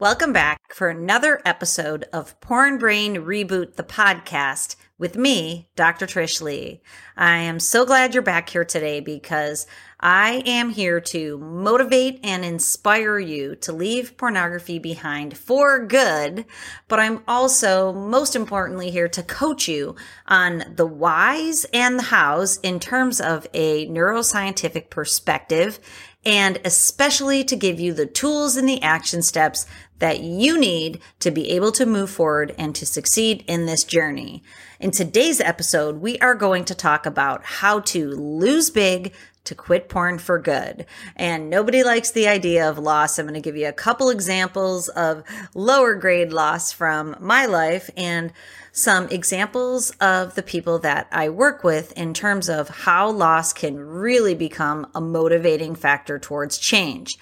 Welcome back for another episode of Porn Brain Reboot the podcast with me, Dr. Trish Leigh. I am so glad you're back here today because I am here to motivate and inspire you to leave pornography behind for good, but I'm also most importantly here to coach you on the whys and the hows in terms of a neuroscientific perspective and especially to give you the tools and the action steps that you need to be able to move forward and to succeed in this journey. In today's episode, we are going to talk about how to lose big to quit porn for good. And nobody likes the idea of loss. I'm going to give you a couple examples of lower grade loss from my life and some examples of the people that I work with in terms of how loss can really become a motivating factor towards change.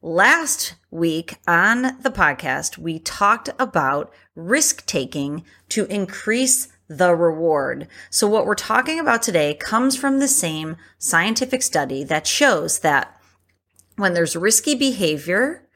Last week on the podcast, we talked about risk taking to increase the reward. So what we're talking about today comes from the same scientific study that shows that when there's risky behavior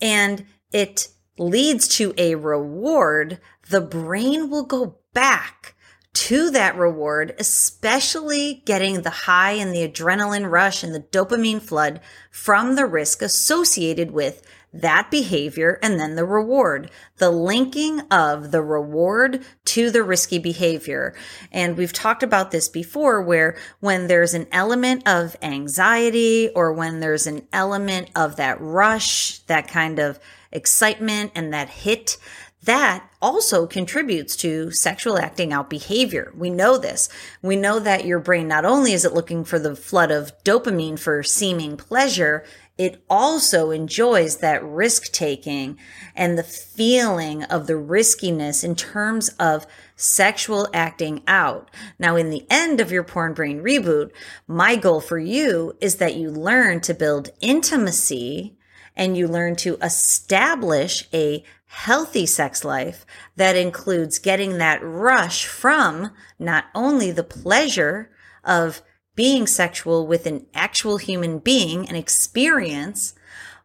and it leads to a reward, the brain will go back to that reward, especially getting the high and the adrenaline rush and the dopamine flood from the risk associated with that behavior and then the reward, the linking of the reward to the risky behavior. And we've talked about this before where when there's an element of anxiety or when there's an element of that rush, that kind of excitement and that hit, that also contributes to sexual acting out behavior. We know this. We know that your brain not only is it looking for the flood of dopamine for seeming pleasure, it also enjoys that risk taking and the feeling of the riskiness in terms of sexual acting out. Now, in the end of your porn brain reboot, my goal for you is that you learn to build intimacy and you learn to establish a healthy sex life that includes getting that rush from not only the pleasure of being sexual with an actual human being, an experience,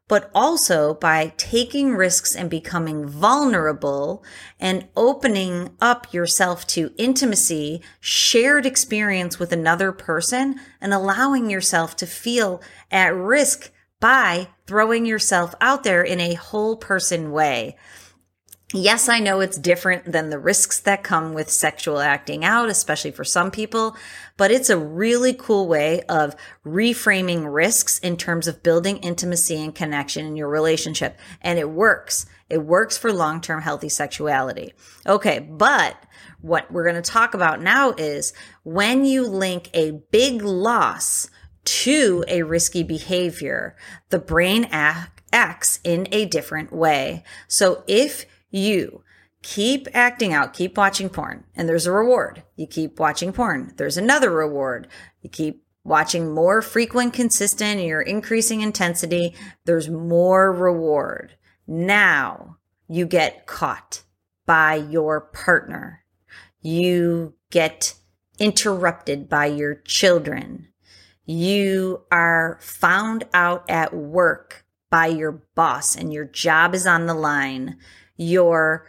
but also by taking risks and becoming vulnerable and opening up yourself to intimacy, shared experience with another person, and allowing yourself to feel at risk by throwing yourself out there in a whole person way. Yes, I know it's different than the risks that come with sexual acting out, especially for some people, but it's a really cool way of reframing risks in terms of building intimacy and connection in your relationship. And it works. It works for long-term healthy sexuality. Okay. But what we're going to talk about now is when you link a big loss to a risky behavior, the brain acts in a different way. So if you keep acting out, keep watching porn, and there's a reward. You keep watching porn, there's another reward. You keep watching more frequent, consistent, and you're increasing intensity, there's more reward. Now you get caught by your partner. You get interrupted by your children. You are found out at work by your boss and your job is on the line your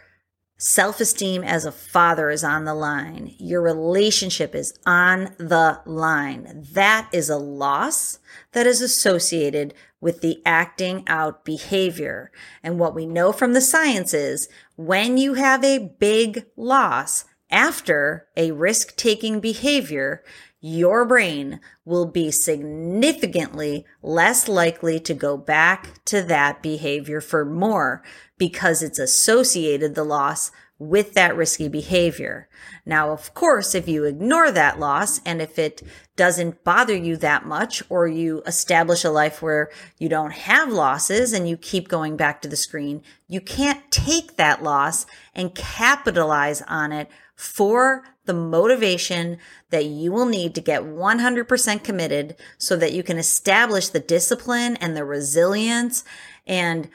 self esteem as a father is on the line. Your relationship is on the line. That is a loss that is associated with the acting out behavior. And what we know from the science is when you have a big loss after a risk taking behavior, your brain will be significantly less likely to go back to that behavior for more because it's associated the loss with that risky behavior. Now, of course, if you ignore that loss and if it doesn't bother you that much, or you establish a life where you don't have losses and you keep going back to the screen, you can't take that loss and capitalize on it for the motivation that you will need to get 100% committed so that you can establish the discipline and the resilience and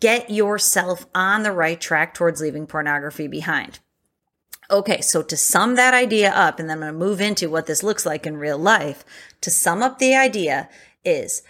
get yourself on the right track towards leaving pornography behind. Okay, so to sum that idea up, and then I'm going to move into what this looks like in real life. To sum up the idea is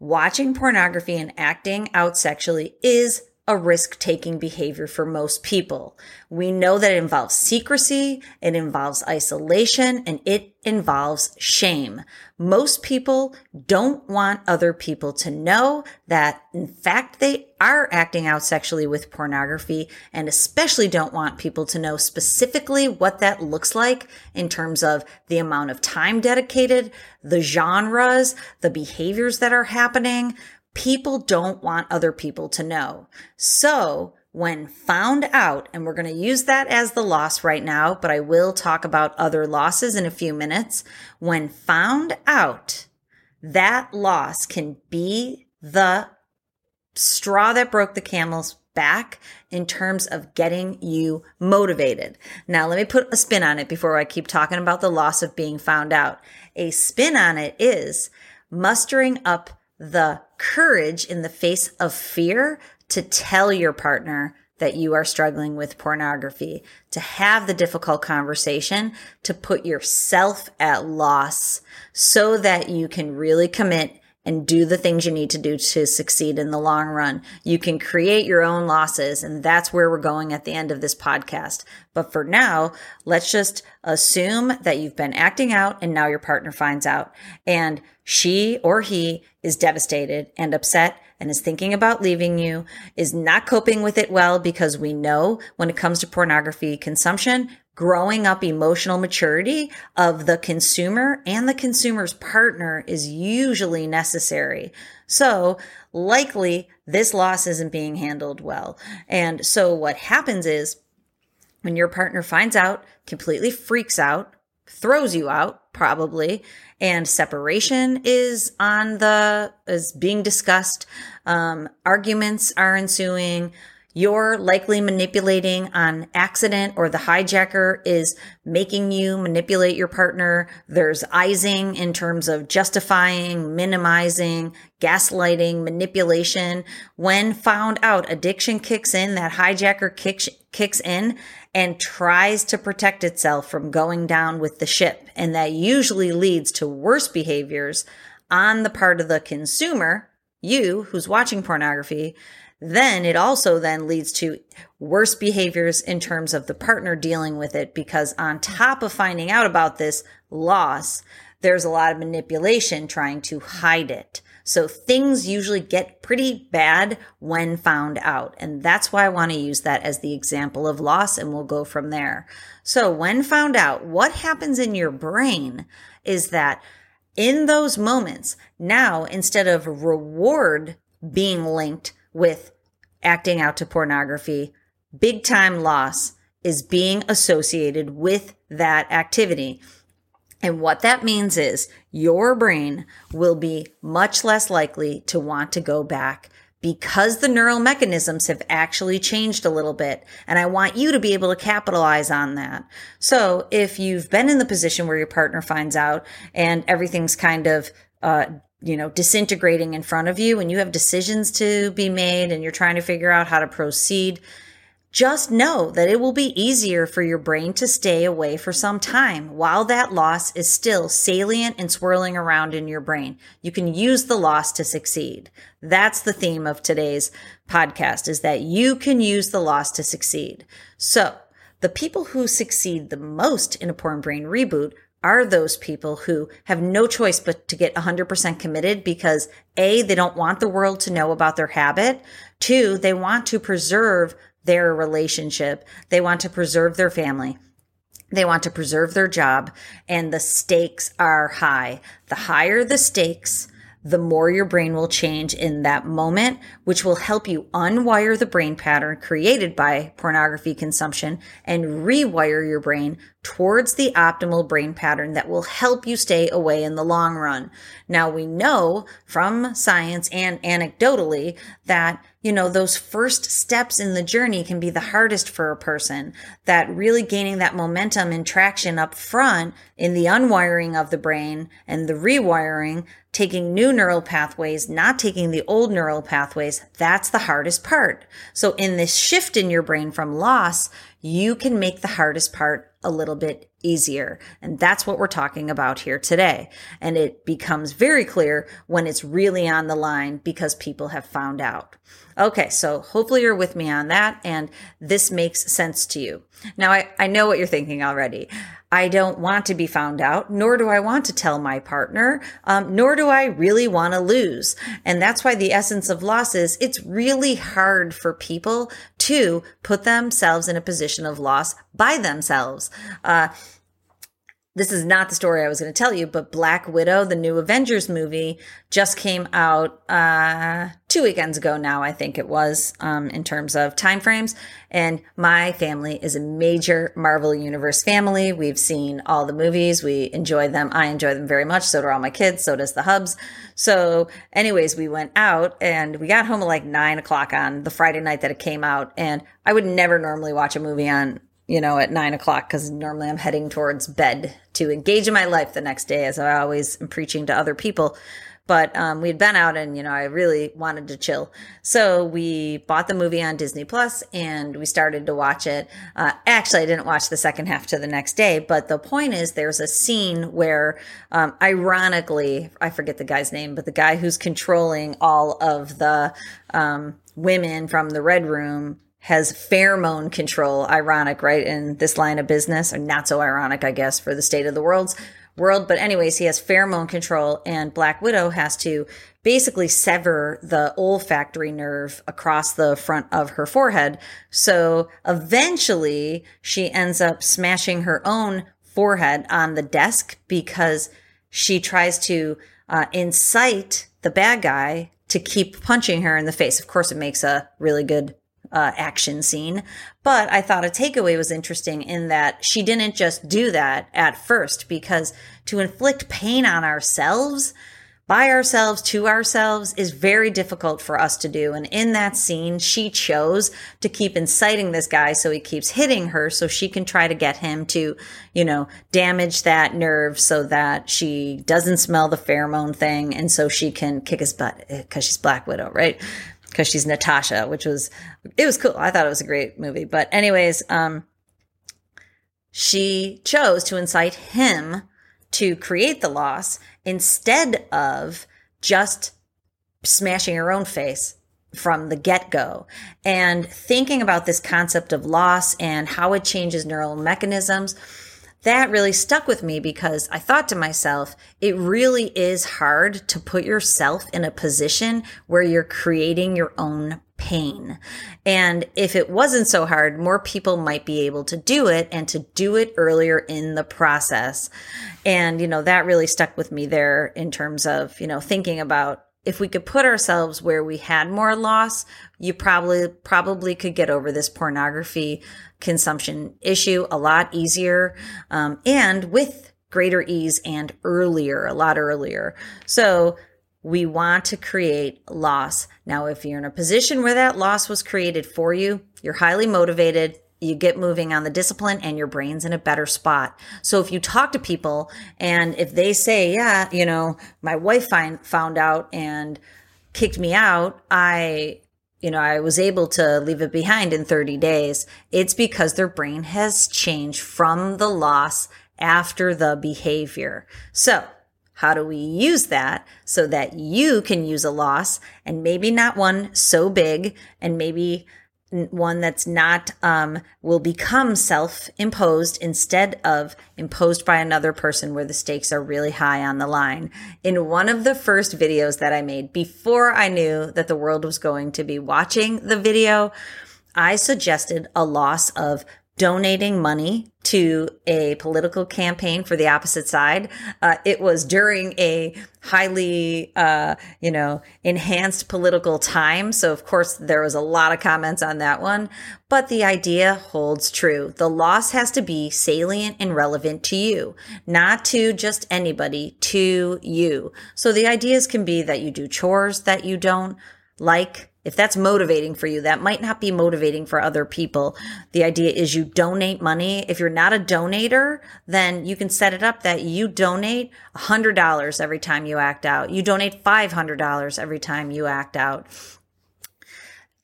watching pornography and acting out sexually is a risk taking behavior for most people. We know that it involves secrecy, it involves isolation, and it involves shame. Most people don't want other people to know that, in fact, they are acting out sexually with pornography, and especially don't want people to know specifically what that looks like in terms of the amount of time dedicated, the genres, the behaviors that are happening people don't want other people to know. So when found out, and we're going to use that as the loss right now, but I will talk about other losses in a few minutes. When found out, that loss can be the straw that broke the camel's back in terms of getting you motivated. Now, let me put a spin on it before I keep talking about the loss of being found out. A spin on it is mustering up the courage in the face of fear to tell your partner that you are struggling with pornography, to have the difficult conversation, to put yourself at loss so that you can really commit and do the things you need to do to succeed in the long run. You can create your own losses, and that's where we're going at the end of this podcast. But for now, let's just assume that you've been acting out and now your partner finds out. And she or he is devastated and upset and is thinking about leaving you, is not coping with it well because we know when it comes to pornography consumption, growing up emotional maturity of the consumer and the consumer's partner is usually necessary. So likely this loss isn't being handled well. And so what happens is when your partner finds out, completely freaks out, throws you out, probably, and separation is on the is being discussed. Um, arguments are ensuing. You're likely manipulating on accident, or the hijacker is making you manipulate your partner. There's izing in terms of justifying, minimizing, gaslighting, manipulation. When found out, addiction kicks in, that hijacker kicks, kicks in and tries to protect itself from going down with the ship. And that usually leads to worse behaviors on the part of the consumer, you who's watching pornography, then it also then leads to worse behaviors in terms of the partner dealing with it because on top of finding out about this loss there's a lot of manipulation trying to hide it so things usually get pretty bad when found out and that's why i want to use that as the example of loss and we'll go from there so when found out what happens in your brain is that in those moments now instead of reward being linked with acting out to pornography, big time loss is being associated with that activity. And what that means is your brain will be much less likely to want to go back because the neural mechanisms have actually changed a little bit. And I want you to be able to capitalize on that. So if you've been in the position where your partner finds out and everything's kind of uh, you know, disintegrating in front of you and you have decisions to be made and you're trying to figure out how to proceed, just know that it will be easier for your brain to stay away for some time while that loss is still salient and swirling around in your brain. You can use the loss to succeed. That's the theme of today's podcast is that you can use the loss to succeed. So the people who succeed the most in a porn brain reboot are those people who have no choice but to get 100% committed because A, they don't want the world to know about their habit. Two, they want to preserve their relationship. They want to preserve their family. They want to preserve their job and the stakes are high. The higher the stakes, the more your brain will change in that moment, which will help you unwire the brain pattern created by pornography consumption and rewire your brain towards the optimal brain pattern that will help you stay away in the long run. Now we know from science and anecdotally that you know, those first steps in the journey can be the hardest for a person. That really gaining that momentum and traction up front in the unwiring of the brain and the rewiring, taking new neural pathways, not taking the old neural pathways, that's the hardest part. So in this shift in your brain from loss, you can make the hardest part a little bit easier. And that's what we're talking about here today. And it becomes very clear when it's really on the line because people have found out. Okay, so hopefully you're with me on that and this makes sense to you. Now, I, I know what you're thinking already. I don't want to be found out, nor do I want to tell my partner, um, nor do I really want to lose. And that's why the essence of loss is it's really hard for people to put themselves in a position of loss by themselves. Uh, this is not the story I was going to tell you, but Black Widow, the new Avengers movie, just came out uh, two weekends ago now. I think it was um, in terms of time frames. And my family is a major Marvel Universe family. We've seen all the movies. We enjoy them. I enjoy them very much. So do all my kids. So does the hubs. So, anyways, we went out and we got home at like nine o'clock on the Friday night that it came out. And I would never normally watch a movie on you know, at nine o'clock because normally I'm heading towards bed to engage in my life the next day, as I always am preaching to other people. But um, we'd been out and, you know, I really wanted to chill. So we bought the movie on Disney Plus and we started to watch it. Uh, actually, I didn't watch the second half to the next day, but the point is there's a scene where, um, ironically, I forget the guy's name, but the guy who's controlling all of the um, women from the Red Room has pheromone control. Ironic, right? In this line of business, or not so ironic, I guess, for the state of the world's world. But anyways, he has pheromone control, and Black Widow has to basically sever the olfactory nerve across the front of her forehead. So eventually, she ends up smashing her own forehead on the desk because she tries to uh, incite the bad guy to keep punching her in the face. Of course, it makes a really good uh, action scene. But I thought a takeaway was interesting in that she didn't just do that at first because to inflict pain on ourselves, by ourselves, to ourselves, is very difficult for us to do. And in that scene, she chose to keep inciting this guy so he keeps hitting her so she can try to get him to, you know, damage that nerve so that she doesn't smell the pheromone thing and so she can kick his butt because she's Black Widow, right? Because she's Natasha, which was it was cool. I thought it was a great movie. But anyways, um, she chose to incite him to create the loss instead of just smashing her own face from the get go. And thinking about this concept of loss and how it changes neural mechanisms that really stuck with me because I thought to myself, it really is hard to put yourself in a position where you're creating your own pain. And if it wasn't so hard, more people might be able to do it and to do it earlier in the process. And, you know, that really stuck with me there in terms of, you know, thinking about if we could put ourselves where we had more loss, you probably probably could get over this pornography consumption issue a lot easier um, and with greater ease and earlier, a lot earlier. So we want to create loss. Now, if you're in a position where that loss was created for you, you're highly motivated, you get moving on the discipline and your brain's in a better spot. So if you talk to people and if they say, yeah, you know, my wife find, found out and kicked me out, I, you know, I was able to leave it behind in 30 days. It's because their brain has changed from the loss after the behavior. So how do we use that so that you can use a loss and maybe not one so big and maybe one that's not um, will become self-imposed instead of imposed by another person where the stakes are really high on the line. In one of the first videos that i made before i knew that the world was going to be watching the video i suggested a loss of donating money to a political campaign for the opposite side. Uh, it was during a highly, uh, you know, enhanced political time. So, of course, there was a lot of comments on that one. But the idea holds true. The loss has to be salient and relevant to you, not to just anybody, to you. So the ideas can be that you do chores that you don't like if that's motivating for you, that might not be motivating for other people. The idea is you donate money. If you're not a donator, then you can set it up that you donate $100 every time you act out. You donate $500 every time you act out.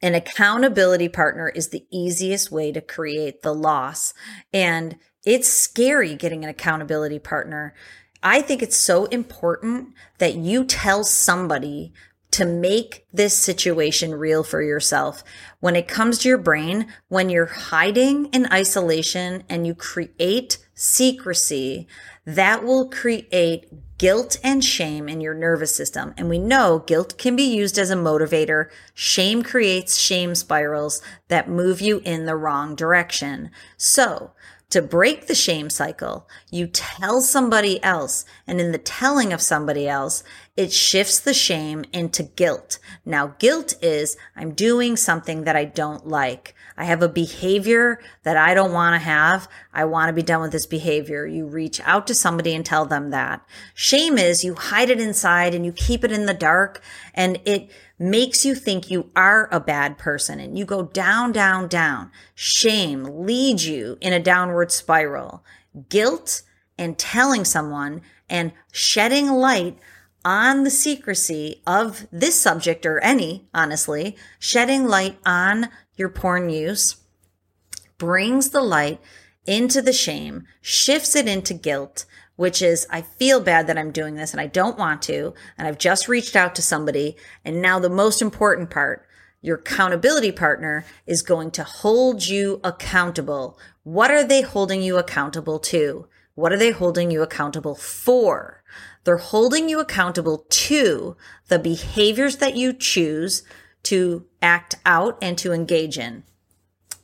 An accountability partner is the easiest way to create the loss. And It's scary getting an accountability partner. I think it's so important that you tell somebody to make this situation real for yourself. When it comes to your brain, when you're hiding in isolation and you create secrecy, that will create guilt and shame in your nervous system. And we know guilt can be used as a motivator. Shame creates shame spirals that move you in the wrong direction. So to break the shame cycle, you tell somebody else. And in the telling of somebody else, it shifts the shame into guilt. Now, guilt is I'm doing something that I don't like. I have a behavior that I don't want to have. I want to be done with this behavior. You reach out to somebody and tell them that. Shame is you hide it inside and you keep it in the dark and it makes you think you are a bad person and you go down, down, down. Shame leads you in a downward spiral. Guilt and telling someone and shedding light on the secrecy of this subject or any, honestly, shedding light on your porn use brings the light into the shame, shifts it into guilt, which is I feel bad that I'm doing this and I don't want to. And I've just reached out to somebody. And now the most important part, your accountability partner is going to hold you accountable. What are they holding you accountable to? What are they holding you accountable for? They're holding you accountable to the behaviors that you choose to act out and to engage in.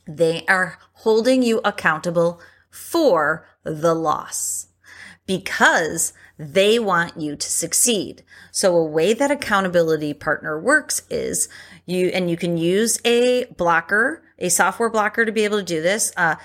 They are holding you accountable for the loss because they want you to succeed. So a way that accountability partner works is you, and you can use a blocker, a software blocker to be able to do this. Uh,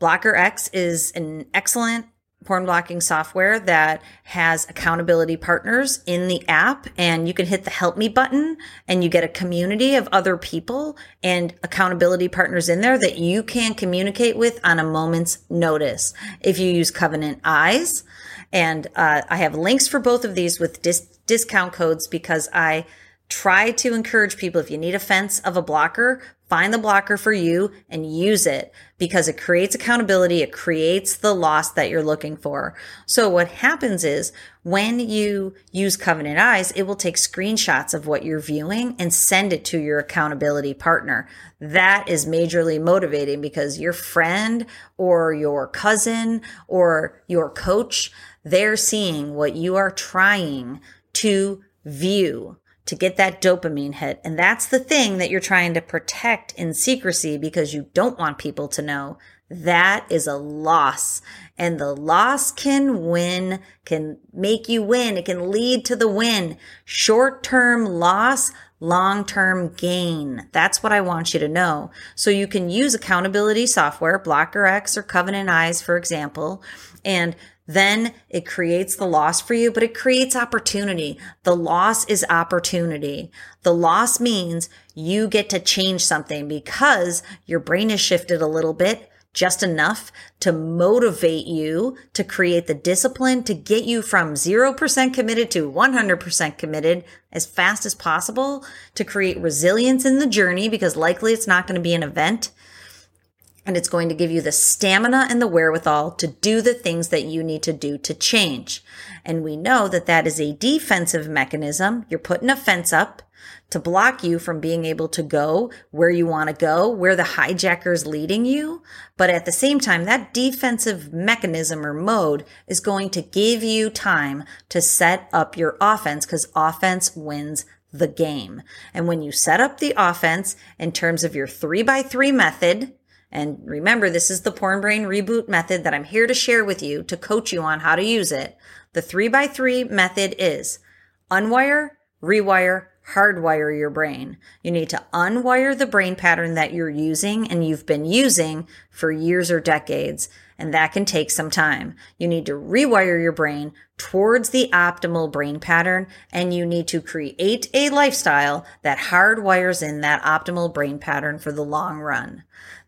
BlockerX is an excellent porn blocking software that has accountability partners in the app and you can hit the help me button and you get a community of other people and accountability partners in there that you can communicate with on a moment's notice. If you use Covenant Eyes, and uh, I have links for both of these with dis- discount codes because I try to encourage people if you need a fence of a blocker, find the blocker for you and use it because it creates accountability. It creates the loss that you're looking for. So what happens is when you use Covenant Eyes, it will take screenshots of what you're viewing and send it to your accountability partner. That is majorly motivating because your friend or your cousin or your coach they're seeing what you are trying to view to get that dopamine hit. And that's the thing that you're trying to protect in secrecy because you don't want people to know. That is a loss. And the loss can win, can make you win. It can lead to the win. Short term loss, long term gain. That's what I want you to know. So you can use accountability software, BlockerX or Covenant Eyes, for example, and then it creates the loss for you, but it creates opportunity. The loss is opportunity. The loss means you get to change something because your brain is shifted a little bit, just enough to motivate you to create the discipline to get you from 0% committed to 100% committed as fast as possible to create resilience in the journey because likely it's not going to be an event and it's going to give you the stamina and the wherewithal to do the things that you need to do to change. And we know that that is a defensive mechanism. You're putting a fence up to block you from being able to go where you want to go, where the hijacker is leading you. But at the same time, that defensive mechanism or mode is going to give you time to set up your offense because offense wins the game. And when you set up the offense in terms of your three by three method, and remember, this is the porn brain reboot method that I'm here to share with you to coach you on how to use it. The three by three method is unwire, rewire, hardwire your brain. You need to unwire the brain pattern that you're using and you've been using for years or decades. And that can take some time. You need to rewire your brain towards the optimal brain pattern and you need to create a lifestyle that hardwires in that optimal brain pattern for the long run.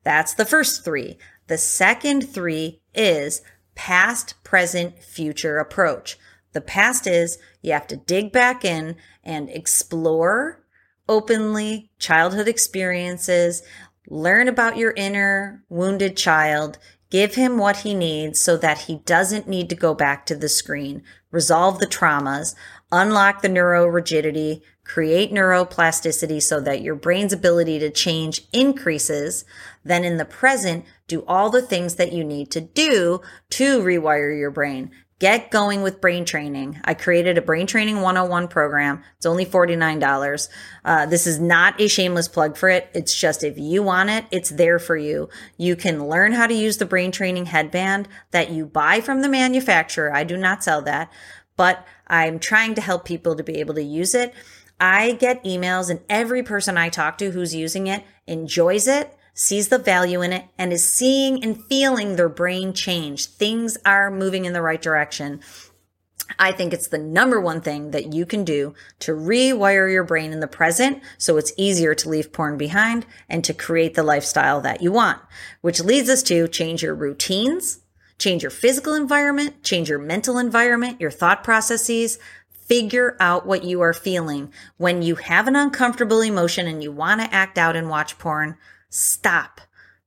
That's the first three. The second three is past, present, future approach. The past is you have to dig back in and explore openly childhood experiences, learn about your inner wounded child, Give him what he needs so that he doesn't need to go back to the screen. Resolve the traumas, unlock the neuro rigidity, create neuroplasticity so that your brain's ability to change increases. Then in the present, do all the things that you need to do to rewire your brain. Get going with brain training. I created a brain training 101 program. It's only $49. Uh, this is not a shameless plug for it. It's just if you want it, it's there for you. You can learn how to use the brain training headband that you buy from the manufacturer. I do not sell that, but I'm trying to help people to be able to use it. I get emails and every person I talk to who's using it enjoys it sees the value in it, and is seeing and feeling their brain change. Things are moving in the right direction. I think it's the number one thing that you can do to rewire your brain in the present so it's easier to leave porn behind and to create the lifestyle that you want, which leads us to change your routines, change your physical environment, change your mental environment, your thought processes, figure out what you are feeling. When you have an uncomfortable emotion and you want to act out and watch porn, stop.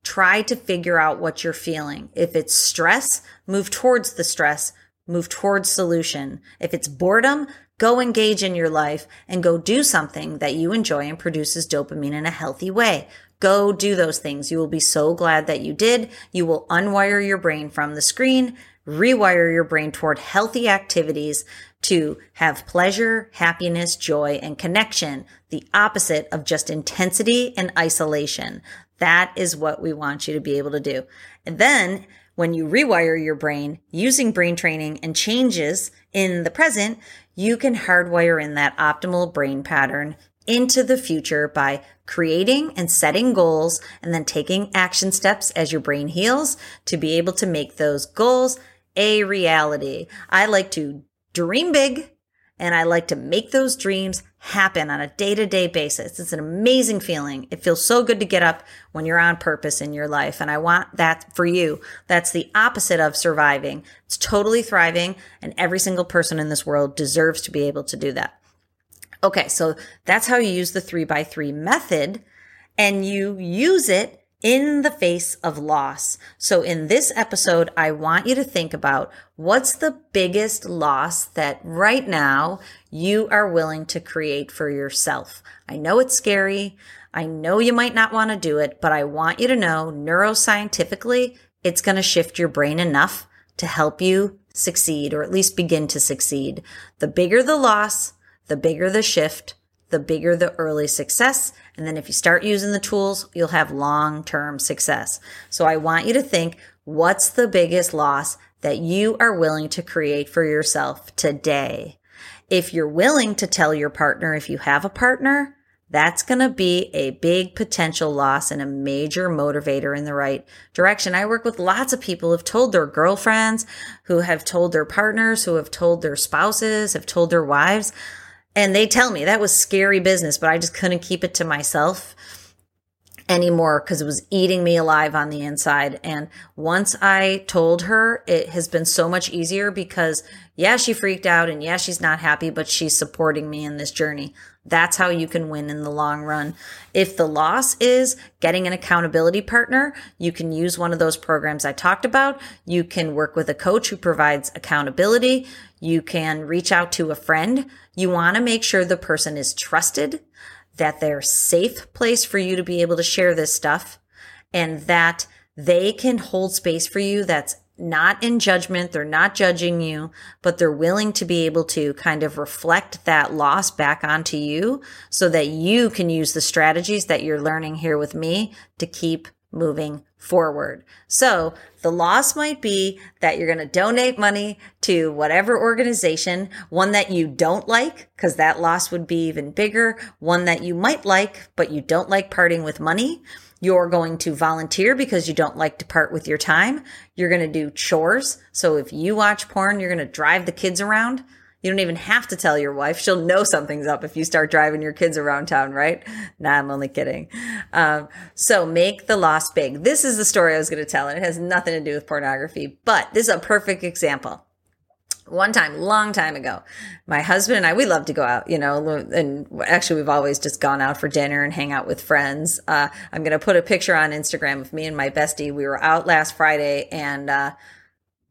Try to figure out what you're feeling. If it's stress, move towards the stress, move towards solution. If it's boredom, go engage in your life and go do something that you enjoy and produces dopamine in a healthy way. Go do those things. You will be so glad that you did. You will unwire your brain from the screen, rewire your brain toward healthy activities to have pleasure, happiness, joy, and connection, the opposite of just intensity and isolation. That is what we want you to be able to do. And then when you rewire your brain using brain training and changes in the present, you can hardwire in that optimal brain pattern into the future by creating and setting goals and then taking action steps as your brain heals to be able to make those goals a reality. I like to dream big and I like to make those dreams happen on a day to day basis. It's an amazing feeling. It feels so good to get up when you're on purpose in your life. And I want that for you. That's the opposite of surviving. It's totally thriving and every single person in this world deserves to be able to do that. Okay. So that's how you use the three by three method and you use it in the face of loss. So in this episode, I want you to think about what's the biggest loss that right now you are willing to create for yourself. I know it's scary. I know you might not want to do it, but I want you to know neuroscientifically, it's going to shift your brain enough to help you succeed or at least begin to succeed. The bigger the loss, the bigger the shift, the bigger the early success. And then if you start using the tools, you'll have long term success. So I want you to think what's the biggest loss that you are willing to create for yourself today? If you're willing to tell your partner, if you have a partner, that's going to be a big potential loss and a major motivator in the right direction. I work with lots of people who've told their girlfriends, who have told their partners, who have told their spouses, have told their wives. And they tell me that was scary business, but I just couldn't keep it to myself anymore because it was eating me alive on the inside. And once I told her, it has been so much easier because, yeah, she freaked out and yeah, she's not happy, but she's supporting me in this journey. That's how you can win in the long run. If the loss is getting an accountability partner, you can use one of those programs I talked about. You can work with a coach who provides accountability. You can reach out to a friend. You want to make sure the person is trusted, that they're safe place for you to be able to share this stuff and that they can hold space for you that's not in judgment. They're not judging you, but they're willing to be able to kind of reflect that loss back onto you so that you can use the strategies that you're learning here with me to keep moving forward. So the loss might be that you're going to donate money to whatever organization, one that you don't like, because that loss would be even bigger, one that you might like, but you don't like parting with money. You're going to volunteer because you don't like to part with your time. You're going to do chores. So if you watch porn, you're going to drive the kids around. You don't even have to tell your wife. She'll know something's up if you start driving your kids around town, right? Nah, I'm only kidding. Um, so make the loss big. This is the story I was going to tell, and it has nothing to do with pornography, but this is a perfect example. One time, long time ago, my husband and I, we love to go out, you know, and actually we've always just gone out for dinner and hang out with friends. Uh, I'm going to put a picture on Instagram of me and my bestie. We were out last Friday and, uh,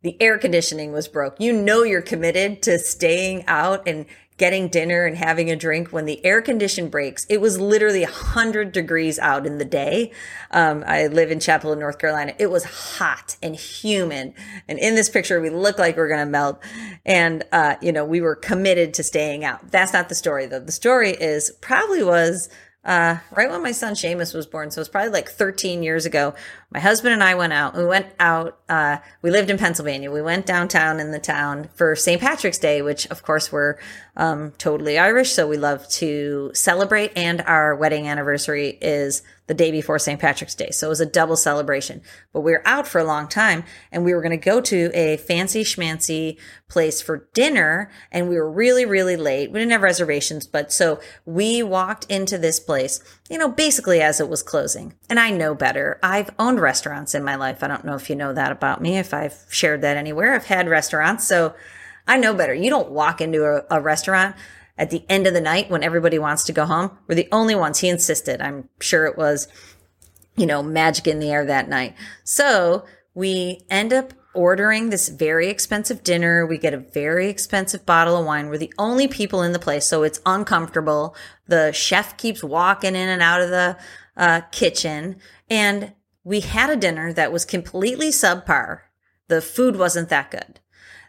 the air conditioning was broke. You know, you're committed to staying out and getting dinner and having a drink when the air condition breaks. It was literally 100 degrees out in the day. Um, I live in Chapel in North Carolina. It was hot and humid. And in this picture, we look like we're going to melt. And, uh, you know, we were committed to staying out. That's not the story though. The story is probably was uh, right when my son Seamus was born. So it was probably like 13 years ago. My husband and I went out. We went out. Uh, we lived in Pennsylvania. We went downtown in the town for St. Patrick's Day, which of course we're um, totally Irish. So we love to celebrate. And our wedding anniversary is the day before St. Patrick's Day. So it was a double celebration. But we were out for a long time and we were going to go to a fancy schmancy place for dinner. And we were really, really late. We didn't have reservations, but so we walked into this place, you know, basically as it was closing. And I know better. I've owned restaurants in my life. I don't know if you know that about me, if I've shared that anywhere. I've had restaurants. So I know better. You don't walk into a, a restaurant at the end of the night when everybody wants to go home. We're the only ones. He insisted. I'm sure it was, you know, magic in the air that night. So we end up ordering this very expensive dinner. We get a very expensive bottle of wine. We're the only people in the place, so it's uncomfortable. The chef keeps walking in and out of the uh, kitchen. And we had a dinner that was completely subpar. The food wasn't that good.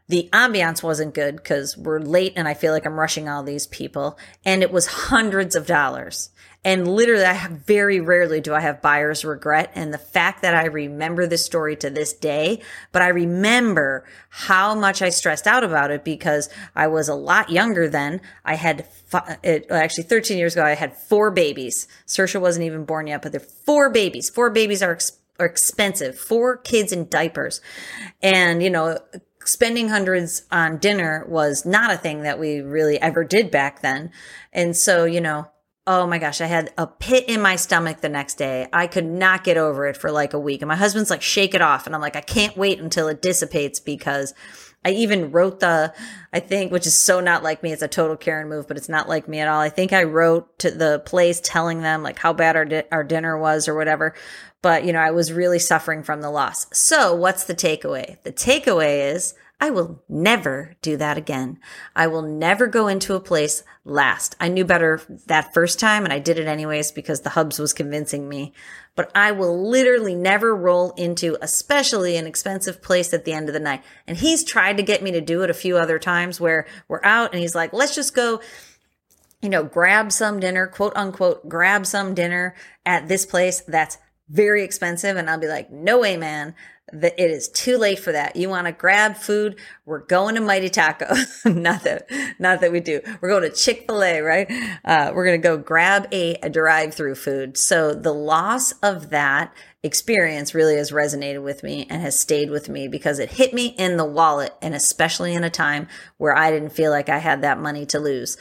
The ambiance wasn't good because we're late and I feel like I'm rushing all these people. And it was hundreds of dollars. And literally, I very rarely do I have buyer's regret. And the fact that I remember this story to this day, but I remember how much I stressed out about it because I was a lot younger then. I had, uh, it, actually 13 years ago, I had four babies. Sersha wasn't even born yet, but they're four babies. Four babies are, are expensive. Four kids in diapers. And, you know, spending hundreds on dinner was not a thing that we really ever did back then. And so, you know, oh my gosh, I had a pit in my stomach the next day. I could not get over it for like a week. And my husband's like, shake it off. And I'm like, I can't wait until it dissipates because I even wrote the, I think, which is so not like me. It's a total Karen move, but it's not like me at all. I think I wrote to the place telling them like how bad our, di- our dinner was or whatever. But, you know, I was really suffering from the loss. So what's the takeaway? The takeaway is I will never do that again. I will never go into a place last. I knew better that first time and I did it anyways because the hubs was convincing me. But I will literally never roll into especially an expensive place at the end of the night. And he's tried to get me to do it a few other times where we're out and he's like, let's just go you know, grab some dinner, quote unquote, grab some dinner at this place that's very expensive. And I'll be like, no way, man that it is too late for that. You want to grab food? We're going to Mighty Taco. not that, not that we do. We're going to Chick Fil A, right? Uh, we're going to go grab a, a drive-through food. So the loss of that experience really has resonated with me and has stayed with me because it hit me in the wallet, and especially in a time where I didn't feel like I had that money to lose.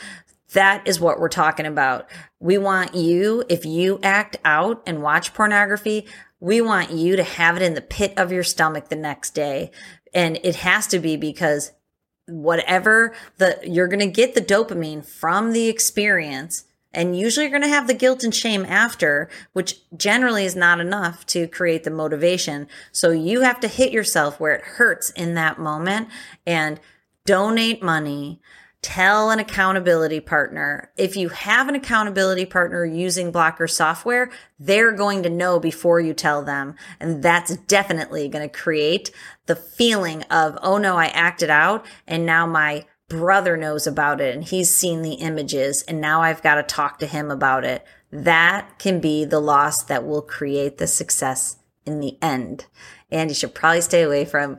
That is what we're talking about. We want you, if you act out and watch pornography, we want you to have it in the pit of your stomach the next day. And it has to be because whatever the, you're going to get the dopamine from the experience. And usually you're going to have the guilt and shame after, which generally is not enough to create the motivation. So you have to hit yourself where it hurts in that moment and donate money Tell an accountability partner. If you have an accountability partner using blocker software, they're going to know before you tell them. And that's definitely going to create the feeling of, oh no, I acted out and now my brother knows about it and he's seen the images and now I've got to talk to him about it. That can be the loss that will create the success in the end. And you should probably stay away from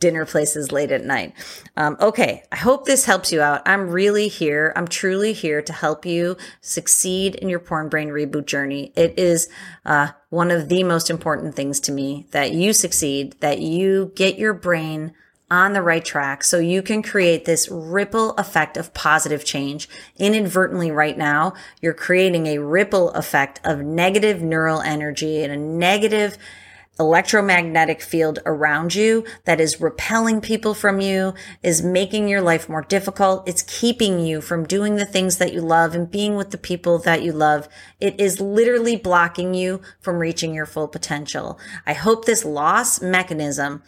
dinner places late at night. Um, okay, I hope this helps you out. I'm really here. I'm truly here to help you succeed in your porn brain reboot journey. It is uh, one of the most important things to me that you succeed, that you get your brain on the right track so you can create this ripple effect of positive change. Inadvertently right now, you're creating a ripple effect of negative neural energy and a negative electromagnetic field around you that is repelling people from you, is making your life more difficult. It's keeping you from doing the things that you love and being with the people that you love. It is literally blocking you from reaching your full potential. I hope this loss mechanism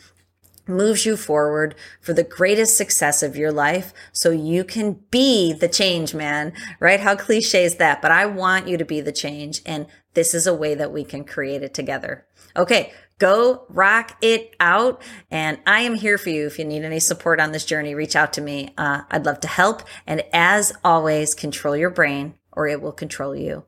moves you forward for the greatest success of your life so you can be the change man, right? How cliche is that? But I want you to be the change. And this is a way that we can create it together. Okay. Go rock it out. And I am here for you. If you need any support on this journey, reach out to me. Uh, I'd love to help. And as always, control your brain or it will control you.